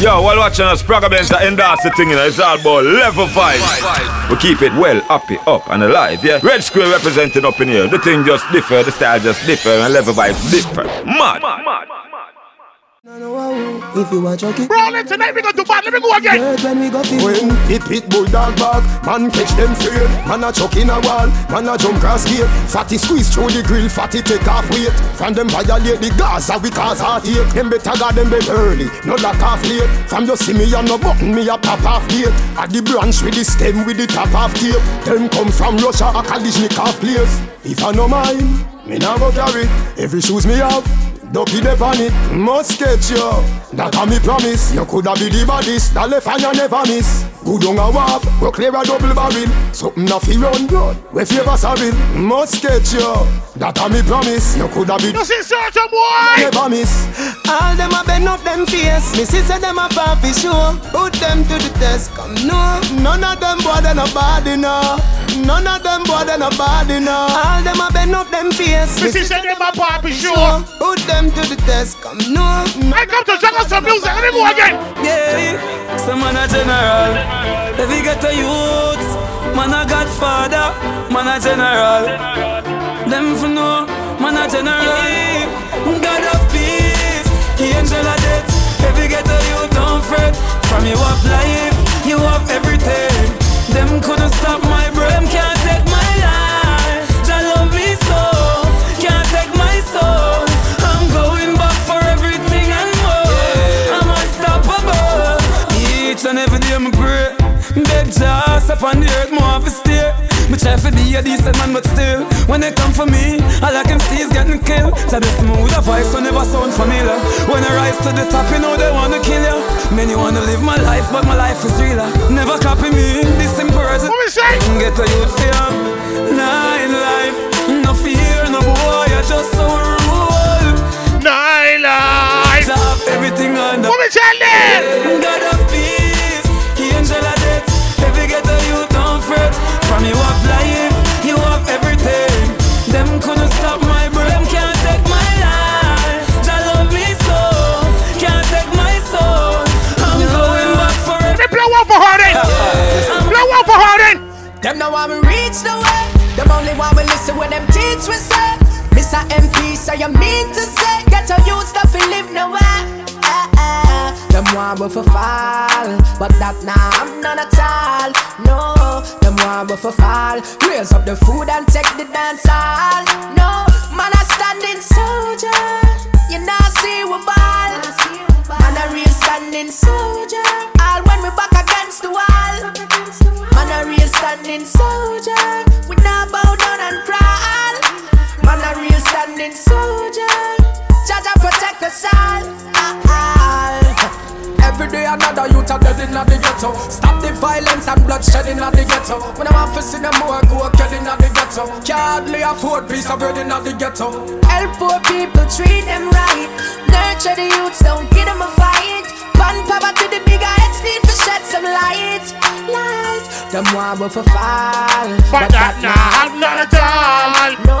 Yo, while watching us, Spragga Benz endorse the thing, you know, it's all about Level Vibes. We keep it well, happy, up, and alive, yeah? Red Square representing up in here. The thing just differ, the style just differ, and level vibe differ. Mad. Mad. Mad. If you are joking, Roll tonight, we go to bad. Let me go again. Girl, when we go fit When it pit bulldog back, man catch them fail. Man a chuck in a wall, man a jump grass gate. Fatty squeeze through the grill, fatty take off weight. From them violate the Gaza, we cause heartache. Them better got them bed early, no lack off late. From you see me on no button, me a pop off gate. At the branch with the stem with the top off tape. Them come from Russia, a Kalashnikov place. If I no mind, me nah go carry every shoes me have. Dopey the panic, must get you. That a me promise. You coulda be the baddest, that left and you never miss. Good on a wharf, go clear a double barrel. Something a fi run good, we favor sorry. Must get you. That a me promise. You coulda be You see, certain boy. never miss. All them a bend up them face Me sister them a papi show Put them to the test Come no None of them boy they no body no None of them boy they no body no All them a bend up them face Me sister them a papi show. Put them to the test Come no I come to juggle some music. Let me go again. Yeah, some man a general. If you get a youth, man a godfather, man a general. Them for know, man a general. God of peace, he angel of death. If you get a youth, don't fret. From you have life, you have everything. Them couldn't stop my brain, can't take my life. Jah love me so, can't take my soul. I'm going back for everything and more. I'm unstoppable. Each and every day I pray. Beg Jah, step on the earth, more of a stay. Me try to be a decent man, but still, when they come for me, all I can see is getting killed. So the smooth voice will never sound familiar. When I rise to the top, you know they wanna kill you. Many wanna live my life, but my life is realer. Never copy me, this simple person. What we say? Get a youth fear, nine life, no fear, no boy, I just so rule. Nine life. To have everything under. What we tell them? Them now want me reach the way. Them only want me listen when them teach we say. Mr. MP, so you mean to say? Get a youth stuff and live nowhere. Eh, eh. Them want me for fall But that nah, I'm none at all. No, them want me for fall. Raise up the food and take the dance hall. No, man a standing soldier. You not see we ball Every day another youth are dead in the ghetto. Stop the violence and bloodshed in the ghetto. When I'm off to see them more go kill in the ghetto. Can't hardly afford piece of bread in the ghetto. Help poor people, treat them right. Nurture the youths, don't give them a fight. Pan poverty, the bigger heads need to shed some light. Light. Them want me for fall. But that nah, I'm not at all. No,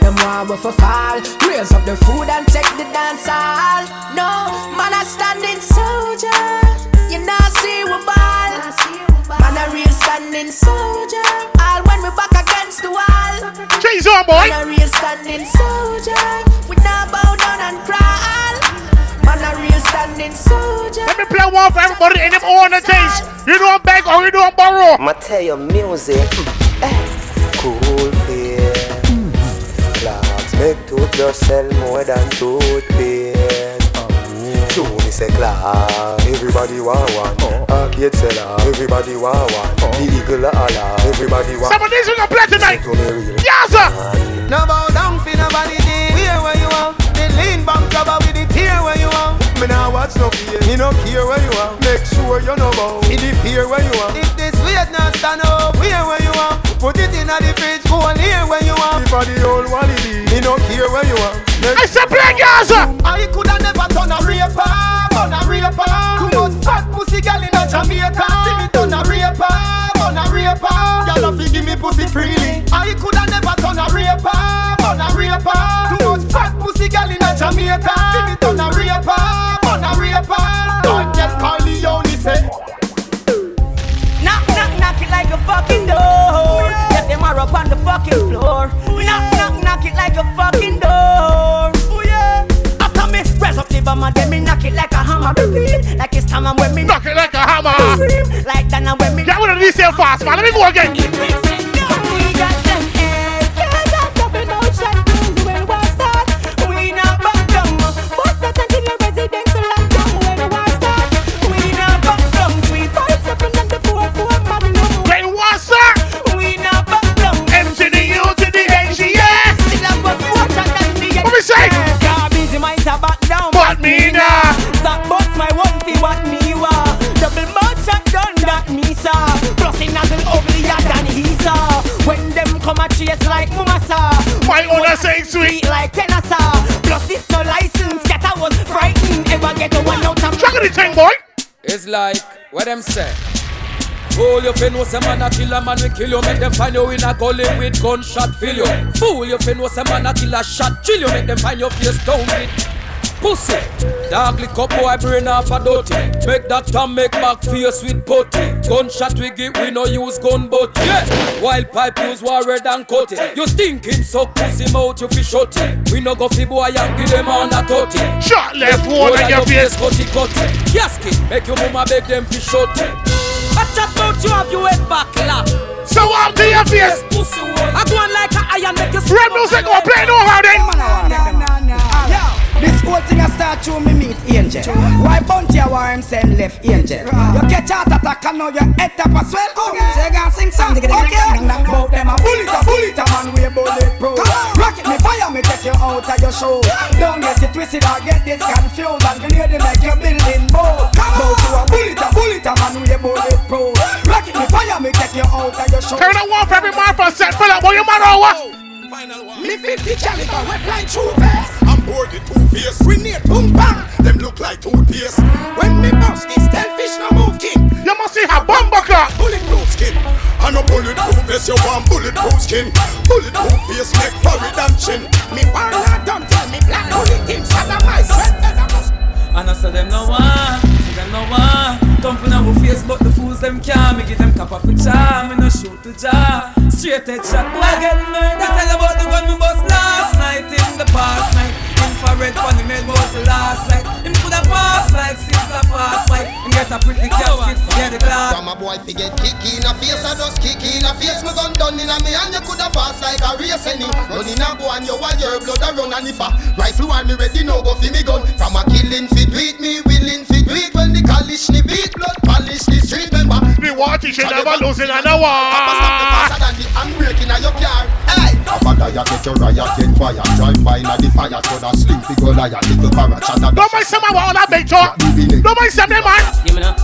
them want me for fall. Raise up the food and take the dance hall. No, man a standing soldier. Standing soldier. All when we back against the wall. Trees on, boy. Man a real standing soldier. We not bow down and crawl. Man a real standing soldier. Let me play one for everybody in them own taste. You don't beg or you don't borrow. I'ma tell you music. Eh, cool fear. Clocks make toothbrush sell more than toothpaste. True, me say clock. Everybody want one. Uh-huh. Arcade seller. Everybody want one. The uh-huh. eagle a holler. Everybody want. Some of these we gonna play tonight. To. Yes, sir. No bow down for nobody day. Where where you are? The lean back cover with the tear where you are. Me nah watch no fear. Me no care where you are. Make sure you know about. Me the fear where you are. If this weight not stand up, where where you are? Put it in the fridge, go on here where you are. If I the old wally be, me no care where you are. Make I said play Gaza. I coulda never turn a raper, turn a raper. Too much fat pussy girl in a Jamaica. See me turn a raper, turn a raper. Y'all fi give me pussy freely. I coulda never turn a raper, turn a raper. Too much fat pussy girl in a Jamaica. See me turn a raper, when me. Get one of these here fast, man. Let me go again. The thing, boy. It's like what them say. Fool you fin know some man a kill a man we kill you Make them find you in a gully with gunshot fill you Fool you fin know some man a kill a shot chill you Make them find your face down with pussy. Dog lick up boy brain off a dirty. Make that time make back face with putty. Gunshot we get we no use gun but yeah. Wild pipe use war red and cut it. You stinking so pussy mouth you fi shut it. We no go fi boy and give them on a totty. Shot left one on your face. Cutty cutty. Yasky make your mama beg them fi shut it. I chat about you have you head back la. So I'm to your face. Pussy I go on like a iron make you. Red music go play no how then. This whole thing I start to me meet angel. Why bounty a war him send left angel? You catch heart attack and now your head tap as well. Say go sing song. Okay. Bout them a bullet a bullet a man we bulletproof. Rocket me fire me take you out of your show. Don't get it twisted or get this confused and grenade make your building bold. Bout you a bullet a bullet a man we bulletproof. Rocket me fire me take you out of your show. Turn the one for every man for set. Pull up, boy, you man over. Final one. Me 50 caliber, we fly through vest board the two face. We need boom bang, them look like toothpaste. When me bust this fish no move king. You must see her bumper clock. Bulletproof skin. I no bulletproof face, you want bulletproof skin. Bulletproof face, neck, forehead and chin. Me warn don't tell me black bullet things. And I'm my sweat. And I said them no one, say them no one. Thumping our face, but the fools them can't. Me give them cap off a charm, me no shoot to jar. Straight head shot, boy get murdered. Tell about the gun me bust last night in the past night infrared on the mail was the last light. Him could have passed like sister fast fight. Him get a pretty casket, yeah the glass. From a boy fi get kick in a face, I just kick in a face. Me gun done in a me and you could have fast like a race any. Running a boy and you want your blood a run and if a rifle one me ready now go fi me gun. From a killing fi beat me, willing fi beat when the college ni beat blood polish the street member. Me watch you should never losing on a war. Papa stop the faster than the handbrake in a your car. Hey, Papa die get your riot get fire. Drive by na the fire to the slim fi go liar. Little parrot and Don't mind some of all that big talk. Don't mind some them man. Give me now.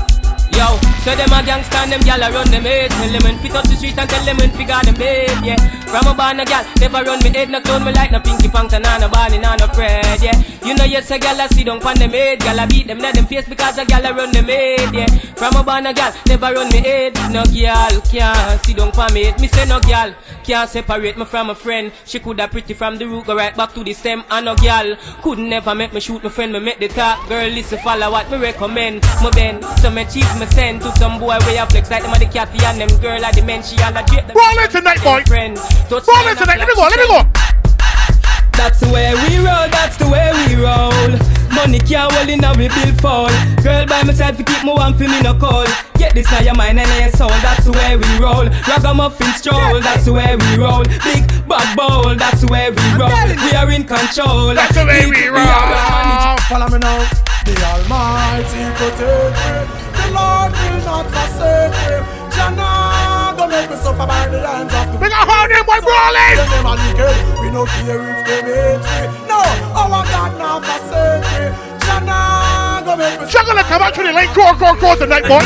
Yo, so them a gangsta and them gal a run them head. Tell them when fit up the street and tell them when figure them bed, yeah. From a barn a gal, never run me head. No clone me like no pinky pants and no Barney, no no Fred, yeah. You know yes a gal a sit down pon them head. Gal a beat them let them face because a gal a run them head, yeah. From a barn a gal, never run me head. No gal can't sit down pon me head. Me say no gal can't separate me from a friend. She coulda pretty from the root go right back to the stem. And no gal could never make me shoot my friend Me make the talk, girl listen follow what me recommend. Me bend, so me cheat me send to some boy way I flex like them a the cat and them girl like the men she all a drip Roll it tonight boy. friend. Roll it tonight, let me go, let me go that's the way we roll, that's the way we roll. Money can't hold in a we bill fall. Girl by my side to keep me warm for me no cold. Get this now your mind and your soul, that's the way we roll. Ragamuffin stroll, that's the way we roll. Big bad bowl, that's the way we roll. We are in control. That's the way we roll. Follow me now. The Almighty protect me. The Lord will not forsake me. Jana go make me suffer by the hands of the We got hold them boy brawling Them a wicked We no care if they hate me. No, our God not forsake me. Jana go make me Chuckle come out to the lane. Core, core, core tonight boy.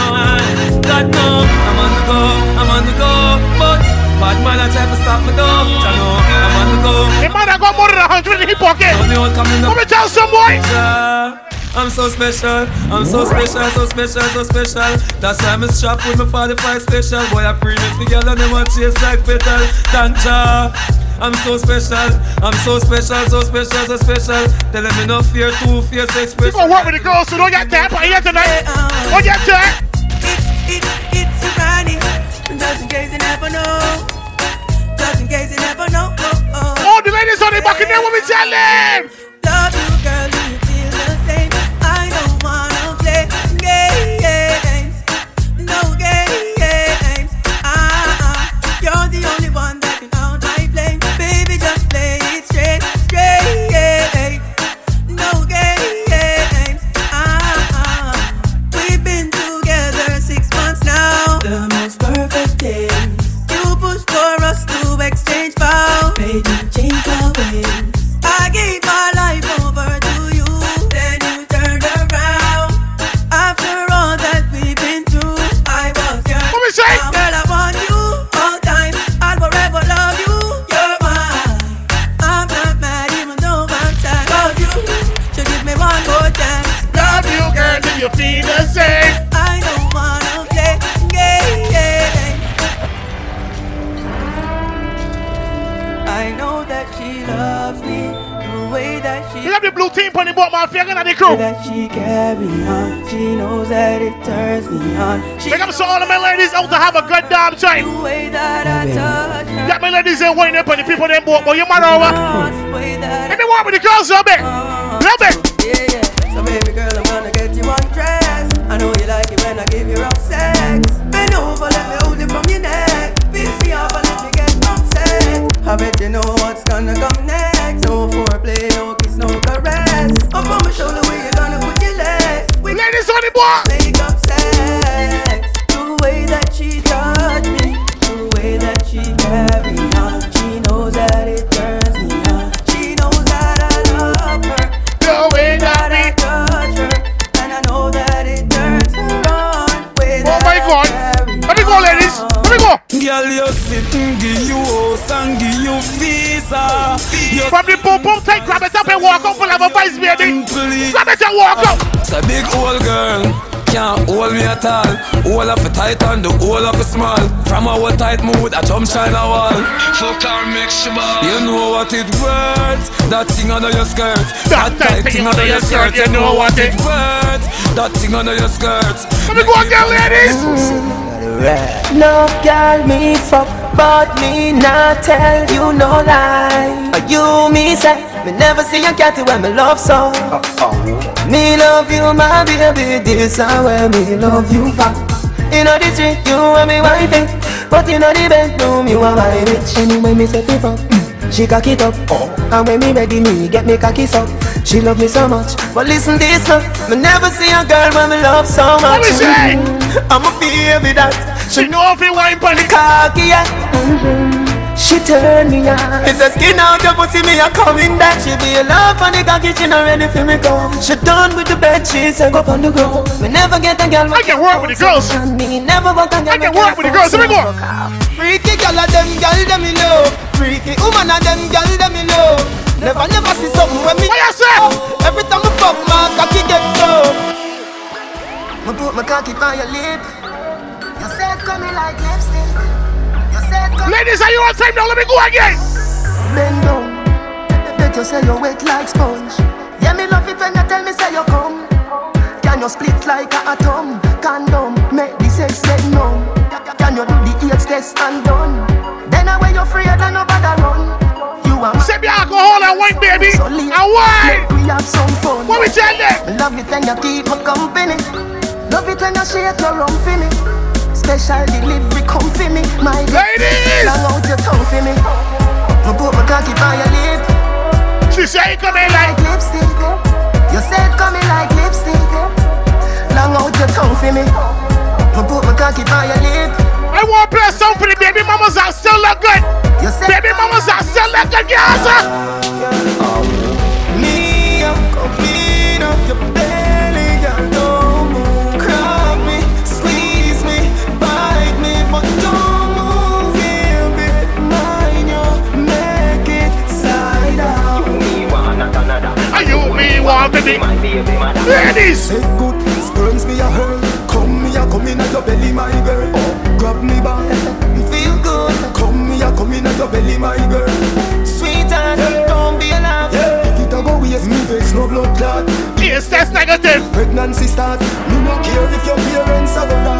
God no, I'm on the go I'm on the go But Bad man I try to stop me though Jano, I'm on the go. The man I got more than a hundred in his pocket. Let me tell some boy I'm so special, I'm so special, so special, so special. That's why I'm strapped with my 45 special. Boy, I premix the girl and them want chase like petal. Thank ya. I'm so special, I'm so special, so special, so special. Tell them no fear, two fierce expression. You gonna work with the girls, so don't get that, but here tonight. Don't get that. It's, it's, it's a running. Just in case you never know. Just in case you never know. Oh, oh. All the ladies on the back in there, what we tell them? Me the same. I don't wanna play games. I know that she loves me the way that she. You have the blue team pony boat, man. Finger in the crew. That she carry on. She knows that it turns me on. She Big up to all of my ladies out to have a good damn time. the way that I touch her. Got my ladies in waiting up on the people them boat, but you matter over. Uh. The way Let me walk with the girls a little bit. Uh-huh. Little bit. Yeah, yeah. So baby girl, I'm get you undressed. I know you like it when I give you rough sex. Bend over, let me hold it from your neck. Me off let me get upset. I bet you know what's gonna come next. Oh, no foreplay, no kiss, no caress. Up on my shoulder where you gonna put your legs. We Ladies on the board. make up grab it up and walk up full of a vice, baby. simply Grab it walk up. It's a big old girl. Can't hold me at all. All of it tight and the whole of it small. From our tight mood, I jump China wall. Fuck her, make she. You know what it worth. That thing under your skirt. That tight thing under your skirt, you know what it worth. That thing under your skirt. Let me go again, ladies. Love girl me fuck, but me not tell you no lie. But you me say, me never see a cat to when me love so. Me love you, my baby, this is where me love you back. You know the street, you and me wifey, but you know the bedroom, you are my bitch. Anyway, me say fi fuck. She cock it up, oh. and when me ready, me get me cocky up. She love me so much, but listen this up. Me never see a girl when me love so much. me say. I'm a baby that She know if you wine pon it. cocky, yeah. Mhm. She turn me on. It's a skin out your pussy, me a coming back. She be a love on the cocky, she not ready for me go. She done with the bed, she said go on the ground. Me never get a girl. I can work with the girls. Me never want a girl. I can work with the girls. Let me go. Freaky girl of them, girl them me love. Freaky woman of them, girl them me love. Never, never see something when me. What you say? Every time I fuck, my cocky get so. I put my cocky by your lip. Ladies, are you on time now? Let me go again. Bend down. Bet you say you're wet like sponge. Yeah, me love it when you tell me say you come. Can you split like a atom? Condom, make the sex get numb. Can you do the AIDS test and done? Then I wear you afraid and nobody run. You are Sip your alcohol and wine, baby. so. And wine. Make we have some fun. What we tell them? Love it when you keep me company. Love it when you shake your rum for me. Special delivery come for me. My Ladies! long out your tongue for me. I put my cocky by your lip She say come in like. like lipstick. Oh. You said coming like lipstick. Oh. Long out your tongue for me. I put my cocky by your lip. I want to play song for the baby mamas that still look good. You said Baby mamas that still look good, girls. Oh. Me, I'm coming up your belly, me want to be? Ladies. Say good, spurns me a hurl. Come me a come in at your belly, my girl. Oh, grab me back. Feel good, Come me a come in at your belly, my girl. sweetheart, don't be alarmed. Yeah, if it a go waste me vex no blood clot. Yes, that's negative. Pregnancy start. Me no care if your parents are gonna.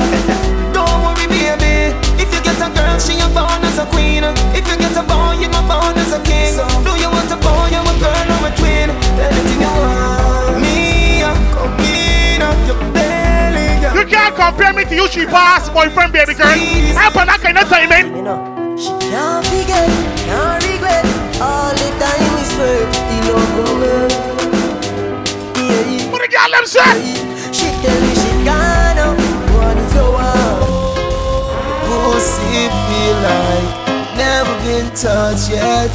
You, she boss boyfriend, baby girl. I'm on that kind of timing. You know, she can't forget, can't regret. All the time we swear, the love woman. Yeah, yeah. What the girl them say? She tell me she gonna What if you want Pussy feel like Never been touched yet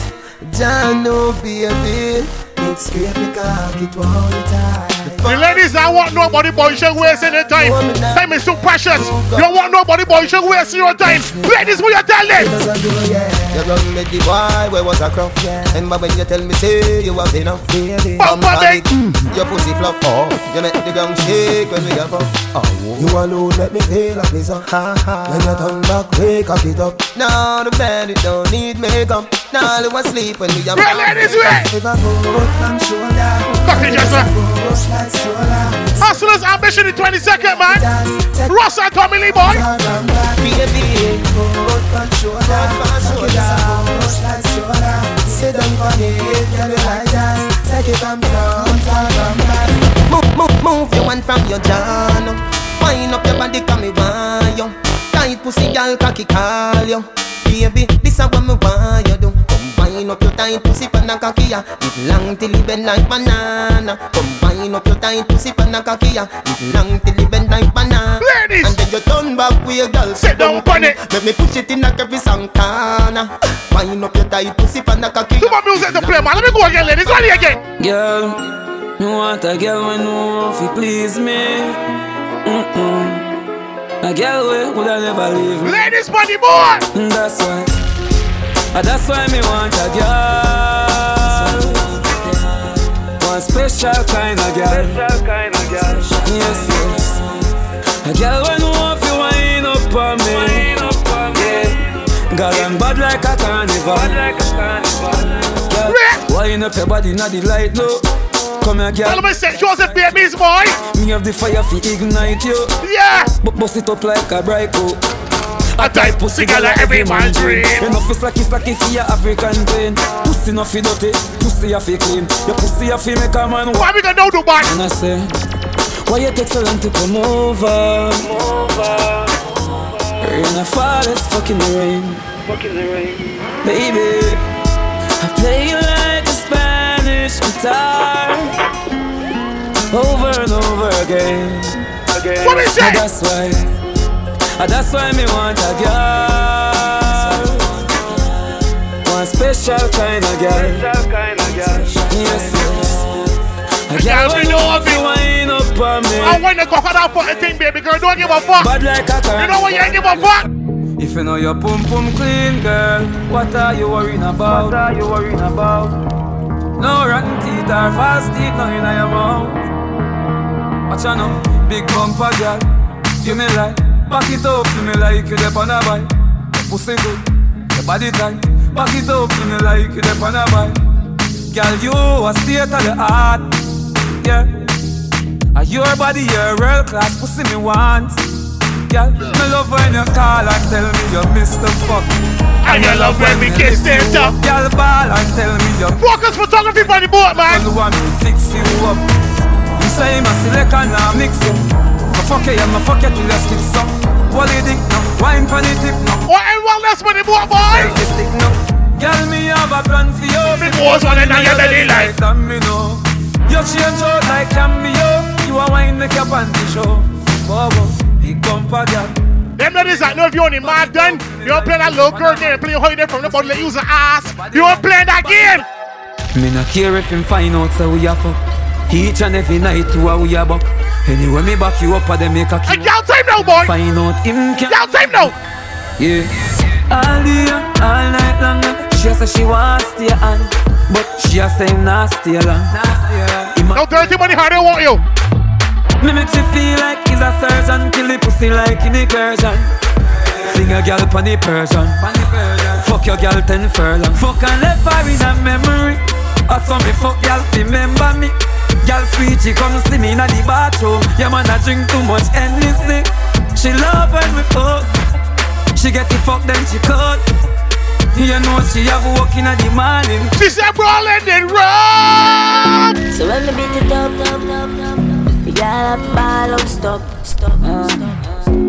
Don't know baby It's scrape me cock it all the time The ladies, I want nobody, boy. You should waste any time. Time is too precious. You don't want nobody, boy. You should waste your time. Ladies, what you tell them? You run with the boy, where was a crop? Remember when you tell me, say you have enough? Bumper dick. Your pussy flop. Oh. You make the ground shake when we have up. Oh. You alone make me feel like this. Ha ha. When you turn back, wake up it up. Now the bed, it don't need makeup. Now you want sleep when we have Well, ladies, wait. If I put on shoulder. Fuck it, sir. Hustlers ambition in 20 second, man. Ross and Tommy Lee, boy. Baby, put on shoulder. Sit down for it, girl, you like that. Take it from front, from back. Move, move, move your one from your jaw. Wind up your body, come me want you. Tight pussy, girl, cocky call you. Baby, this is what me want you do. Come wind up your tight pussy, pan a cocky ya. It long till it bend like banana. Come wind up your tight pussy, pan a cocky ya. It long till it bend like banana. Ladies. And then you turn back with your girl, Sit down on it. Make me push it in like every Santana. Wind up your tight pussy, pan a cocky Too much music to play, man. Let me go again, ladies. Ready again. Girl, me want a girl when know fi please me. Mm-mm. A girl way would I never leave me. Ladies, money, boy. And that's why, ah, that's why me want a girl. One special kind of girl. Yes, yes. A girl when know fi wind up on me. Yeah. Girl I'm bad like a carnival. Girl, wind up your body, not the light, no. Come here, girl. Tell me, say Joseph Babies, boy. Me have the fire fi ignite you. Yeah. But bust it up like a bright coat. A tight pussy girl, like every man dream. Enough is like it's like if you African queen. Pussy no fi dirty, pussy a fi clean. Your pussy a fi make a man Why we gonna do Dubai? And I say, why you take so long to come over? Rain a fall, it's fucking the rain. Baby, I play you like a Spanish guitar. Over and over again. What is it? that's why, that's why me want a girl. One special kind of girl. Yes. A girl we know of you wind up on me. I want to go for that fucking thing, baby girl. Don't give a fuck. Bad like a You know what? You ain't give a fuck. If you know your pum pum clean, girl, what are you worrying about? What are you worrying about? No rotten teeth or fast teeth, no in your mouth. Watch out now, big bumper girl, give me life. Back it up to me like you dep on a bike. Pussy good, your body tight. Back it up to me like you dep on a bike. Girl, you a state of the art, yeah. Your body, your world class pussy me want. Girl, me love when you call and tell me you miss the fuck. And you love when we kiss them up. Girl, ball and tell me you're. Focus photography for the boat, man. don't want me fix you up. You say my and I mix you. My fuck you, yeah, my fuck you till you skip some. Wally dick no, wine pon the tip no. What and what less for the boat, boy? This stick no. Girl, me have a plan for you. Me was one in your belly like. Than me know. You change out like cameo. You a wine make your panty show. Bobo, big bumper girl. Them ladies that know if you're on the mad done, you don't play that little girl game, play holiday from the body, let use an ass. You don't play that game. Me not care if him find out so we a fuck. Each and every night to a we a buck. Anyway, me back you up, a them make a And y'all time now, boy. Find out him can. Y'all time now. Yeah. All day, all night long. She a say she want stay on, but she a say nah stay long. Him a- No dirty money, how they want you. Me make she feel like he's a surgeon, kill the pussy like in incursion. Sing a girl pon the Persian. Fuck your girl ten furlong. Fuck and left her in a memory. I saw me fuck girl remember me. Girl sweet, she come see me in the bathroom. Yeah man, I drink too much Hennessy. She love when we fuck. She get the fuck then she cut. You know she have a work in the morning. She said, bro, let it run. So when me beat it up, up, up, up, the girl have ball out, stop, stop, stop.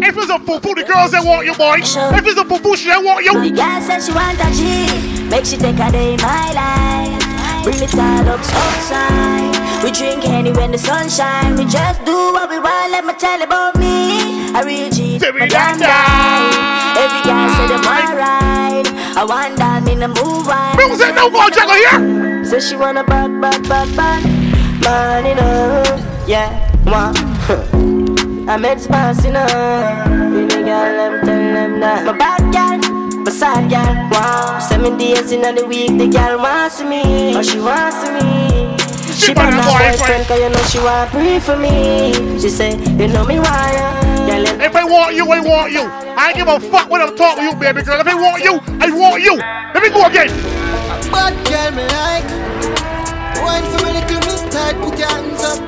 If it's a poo-poo, the girls, they want you, boy. If it's a poo-poo, she they want The you. girl said she want a G, make she take a day in my life. Bring it all up outside. We drink any when the sun shine. We just do what we want. Let me tell you about me. A real G, Say we my damn like guy. Every girl say them alright. I want down in the move on. Music, no more juggle here. So she wanna back, back, back, back. Man, you know. Yeah, moi. I made spicy now. Feeling girl, them tell them that. My bad girl, my sad girl. Wow. Seven days in the week, the girl wants me. Oh, she wants me. She She want a boyfriend. Eh, boyfriend, cause you know she want pray for me. She say, you know me why. Girl, If I want you, I want you. I ain't give a fuck when I'm talking to you, baby girl. If I want you, I want you. Let me go again. Bad girl me like Wine for me little miss tight Put your hands up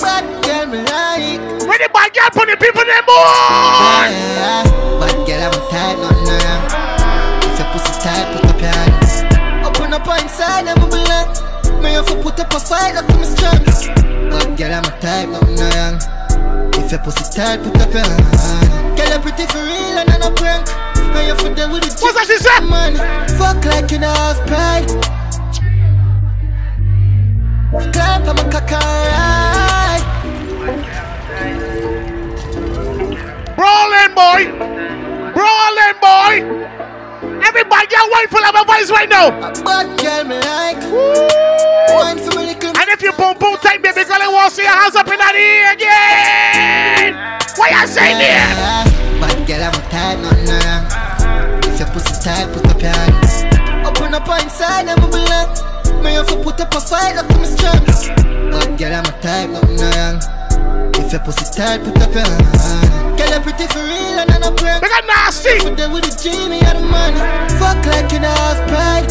me like. When the bad girl put the people in boy. yeah. Bad girl I'm tight no no. If your pussy tight put up your hands. Open up inside I'm a Me have to put up a fight up to my strength Bad girl I'm tight no no. If your pussy tight put up your Girl you're pretty for real and I'm a prank. And you for there with the What's that she said? man. Fuck like you don't have pride Clap cock alright Brawling boy. Brawling boy. Everybody get wine full of my voice right now. Bad girl me like Wine for And if you boom boom tight, baby girl, I want to see your hands up in the air again. What you say there? Girl I'm tight no no If your pussy tight put up your hands Open up inside I'm a Me have to put up a fight up to my strength Bad girl I'm tight no no If your pussy tight put up your hands Girl you pretty for real and I'm a prank They got nasty. Put there with the Jimmy and the money Fuck like you don't have pride.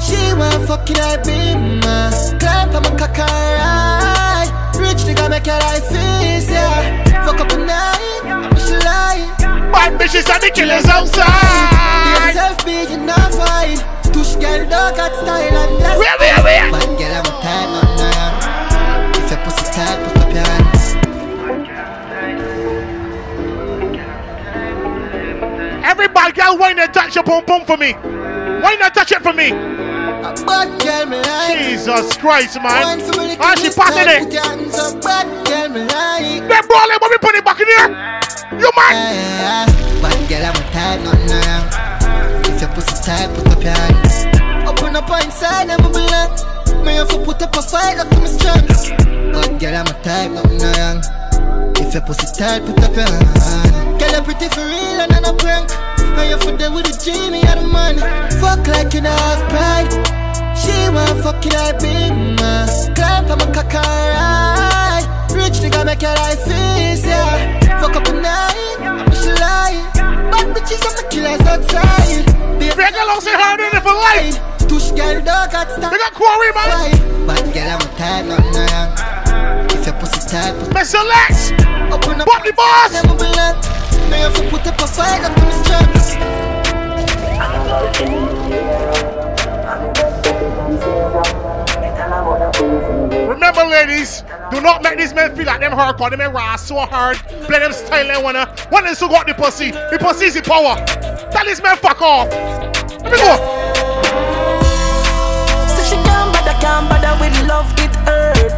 She want fuck it I be man Climb on my cock alright. Rich nigga make your life easier Fuck up a night, i she lie Bad bitches and the killers outside. Be yourself, be you not fine Stush girl dog got style and that's Where, where, where? Bad girl I'm a tight no no If your pussy tight put up your hands Everybody, girl, why not touch your pom pom for me? Why not touch it for me? A bad girl me like Jesus Christ, man. for me Ah, she passing it. Put your hands up, bad girl me like Them brawling, but we put it back in here. You man. Bad girl, I'm a tight, no, no. Pussy tight, put up your hands. Open up inside, I'm a bullet. Me have put up a fight up to my strength. Bad girl, I'm a tight, no, no. If your pussy tight, put up your hands. Girl, you pretty for real and I'm a prank. And you for there with the Jimmy and the money. Fuck like you don't have pride. She want fuck it, I be man. Climb on my cock, alright. Rich nigga make your life easier. Fuck up a night, she lie. Bitches and the killers outside. Baby, Break a long say hard in it for life. Tush girl, dog got They stuck. got quarry, man. Bad girl, I'm tight, no, no. If your pussy tight, put Mr. Lex. open up. Bobby Boss. Never be left. Me have to put up a fight up to. Remember, ladies, do not make these men feel like them hardcore. Them men raw so hard. Play them style they wanna. When they still got the pussy, the pussy is the power. Tell these men fuck off. Let me go. So she can't bother, can't bother with love, it hurt.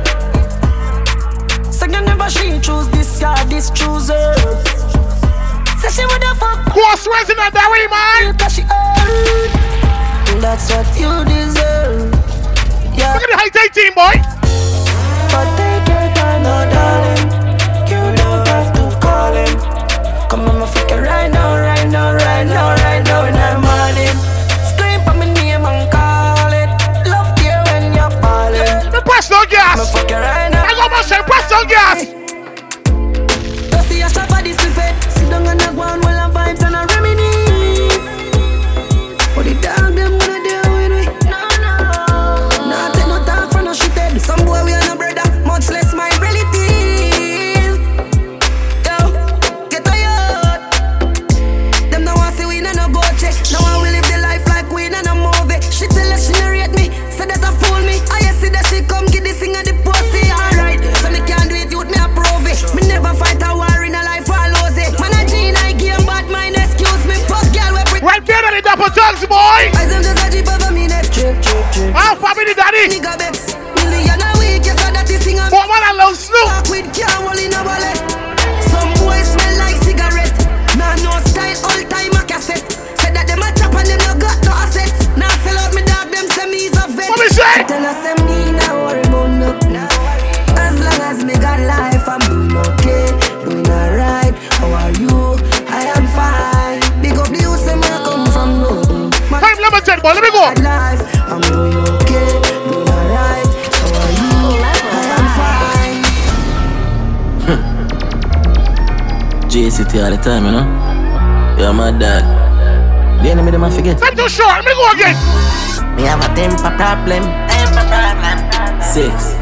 So you never she choose this guy, this choose her. So she woulda fuck that way, man. cause she hurt. That's what you deserve. Yeah, Look at the high tech team, boy. but time, no darling. You don't have to call him. Come on, my fuck it right now, right now, right now, right now, and I'm on him. Scream for my name and call it. Love you when you're falling. Press no Me gas. fuck it right now. I got my say press no gas. JCT all the time, you know? You're my dad. The enemy, them I forget. Time too short. Let me go again. Me have a temper problem. Temper problem. Six.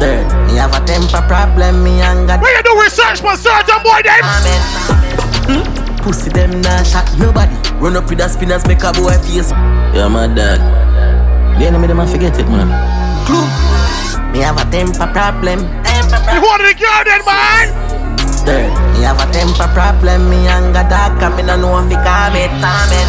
Third. Me have a temper problem. Me anger. Where you do research for certain boy them? Hmm? Pussy them nah shot nobody. Run up with the spinners, make a boy face. You're my dad. The enemy, them I forget it, man. Clue. Me have a temper problem. Temper You hold the garden, man. Third. Me have a temper problem. Me anger dark and me no know if it calm it, calm it.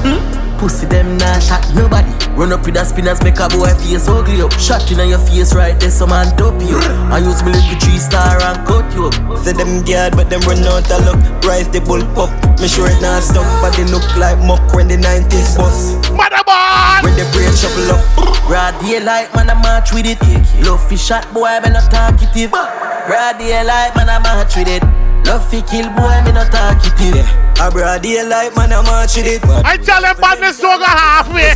Hmm? Pussy them nah shot nobody. Run up with the spinners, make a boy face ugly up. Shot in your face right there, some man dope you. I use me little three star and cut you up. Say them guard, but them run out of luck. Rise the bull up. Me sure it not stop, but they look like muck when the 90s bus. Mother boy. When the brain shuffle up. Raw daylight, man, I march with it. Love fi shot, boy, me not talkative. Raw daylight, man, I march with it. Love fi kill, boy, me not talkative. A broad daylight, man, I march with it. I tell them badness don't go halfway.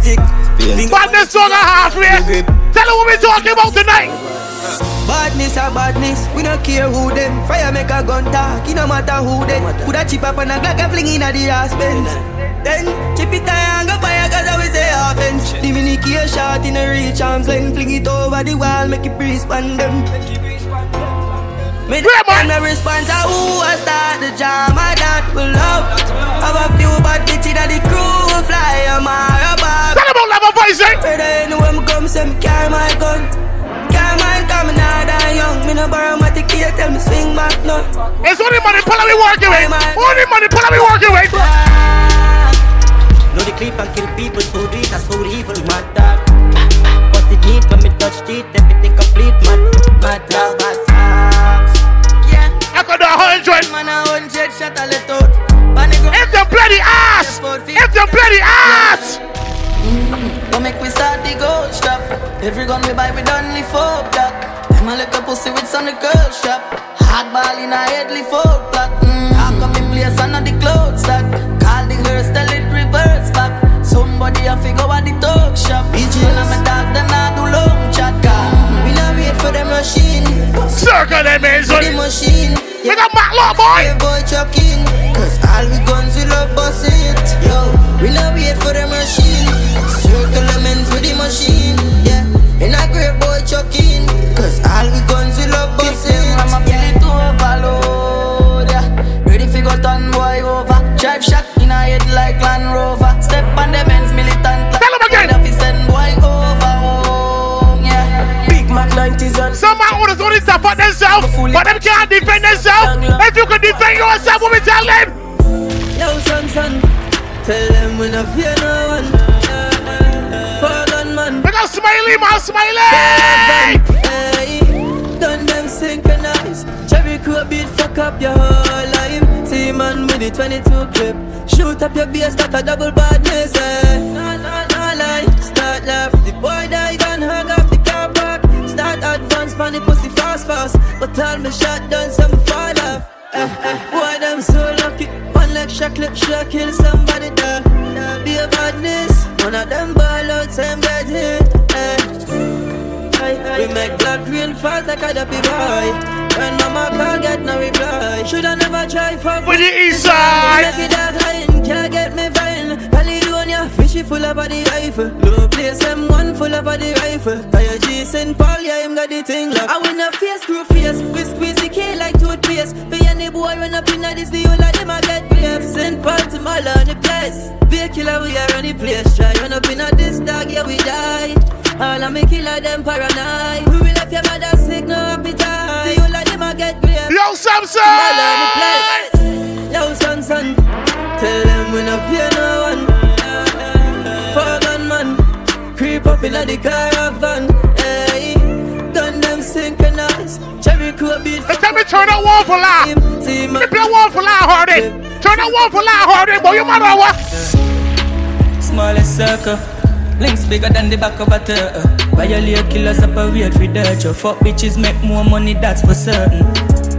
Badness don't go halfway. Tell them what we talking about tonight. Badness or badness, we don't care who them. Fire make a gun talk, it no matter who them. Put a chip up and a Glock and fling in a the ass bends. Then chip it and go fire cause I will say offense. The mini key shot in a reach arms length, fling it over the wall, make it breeze on them. Me and the response of who I start the jam, I that will love. Have a few bad bitches that the crew will fly a mile above. Tell them about love voice, eh? Better know when me come, say me carry my gun. Carry my gun, me not die young. Me no borrow my ticket, tell me swing back none. It's only money pull we working with. Only money pull we working with. Know the clip and kill people so deep, that's so evil, mad dog. Ah, ah. What it need when me touch it, everything complete, mad, mad dog, mad pussy with some the girl shop. Hard ball in a headly four block. Mm. How come in place and the clothes stock? Call the hearse, tell it reverse back. Somebody a figure at the talk shop. BG and my dog, them not do long chat. We not wait for them machine. Circle them is For the machine. We got Mac Law boy. Yeah, boy chuck in. Cause all we guns support themselves, but them can't defend themselves. If you can defend yourself, what we tell them? Yo, son, son, tell them we no fear no one. Gunman. We got Smiley, man, Smiley. Hey, done them synchronize. Cherry Crow beat fuck up your whole life. See man with the 22 clip. Shoot up your bass like a double badness. Eh. No, no, no lie. Start laugh. The boy died and hung up the car park. Start advance, the pussy fast. But all me shot done, some fall off. Eh, eh, boy, them so lucky. One leg shot clip, shot kill somebody there. Be a badness. One of them ball out, same get hit. Eh. We make black green fall like a dappy boy. When mama call, get no reply. Shoulda never try for With the east side. Lucky dog hiding, can't get me fine. Caledonia, fishy full up of body rifle. Low place, M1 full up of body rifle. Tire G, St. Paul, yeah, him got the thing locked. I win a face, screw face. We squeeze the K like toothpaste. For any boy run up in this, the whole of them I get brave. St. Paul to my the place. Be a killer, we are on the place. Try run up in this dog, yeah, we die. All of me killer, them paranoid. We will left your mother sick, no appetite. The whole of them I get brave. Yo, Samson! Creep up in the caravan. Eh? Hey, gun them synchronize. Cherry Crow beat. Let's tell me turn that one for laugh. Me play one for laugh hard. Turn that one for laugh hard boy. You matter what? Smallest circle. Links bigger than the back of a turtle. Violate killers separate for dirt. Your fuck bitches make more money, that's for certain.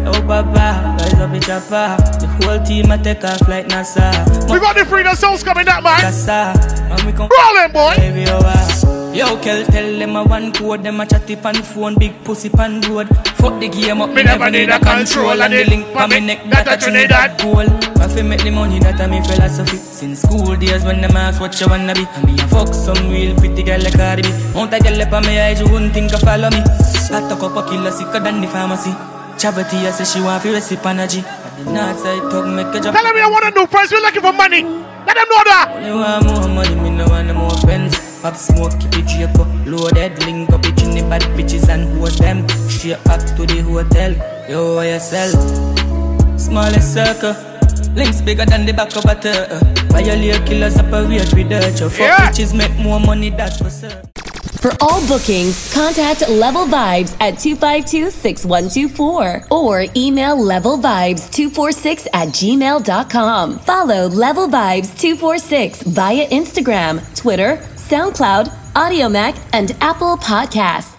Oh, Papa, rise up the chopper. The whole team I take off like NASA. We got the freedom songs coming that man. Casa, and we come Rolling, boy. Baby, oh. Yo, Kel, tell them a one code, them a chatty pan phone, big pussy pan road. Fuck the game up, me, never need a control, and the link pa me neck, that a Trinidad goal. I fi make the money, that a me philosophy. Since school days when them ask what you wanna be, and me a fuck some real pretty girl like Cardi B. Mount a girl up on me eyes, you wouldn't think of follow me. I talk up a killer sicker than the pharmacy. Chavity, I say she want fi recipe on a G. At the north side, talk make a job. Tell them you want to do first. We're looking for money. Let them know that. Only want more money, me no want no more friends. Pop smoke, keep it drape up, loaded, link up it in the bad bitches and host them. Straight back to the hotel, yo, why you sell? Smallest circle, links bigger than the back of a turtle. Violate killers operate with dirt. Your fuck Yeah. bitches make more money, that's for certain. For all bookings, contact Level Vibes at 252-6124 or email levelvibes246 at gmail.com. Follow Level Vibes 246 via Instagram, Twitter, SoundCloud, Audiomack, and Apple Podcasts.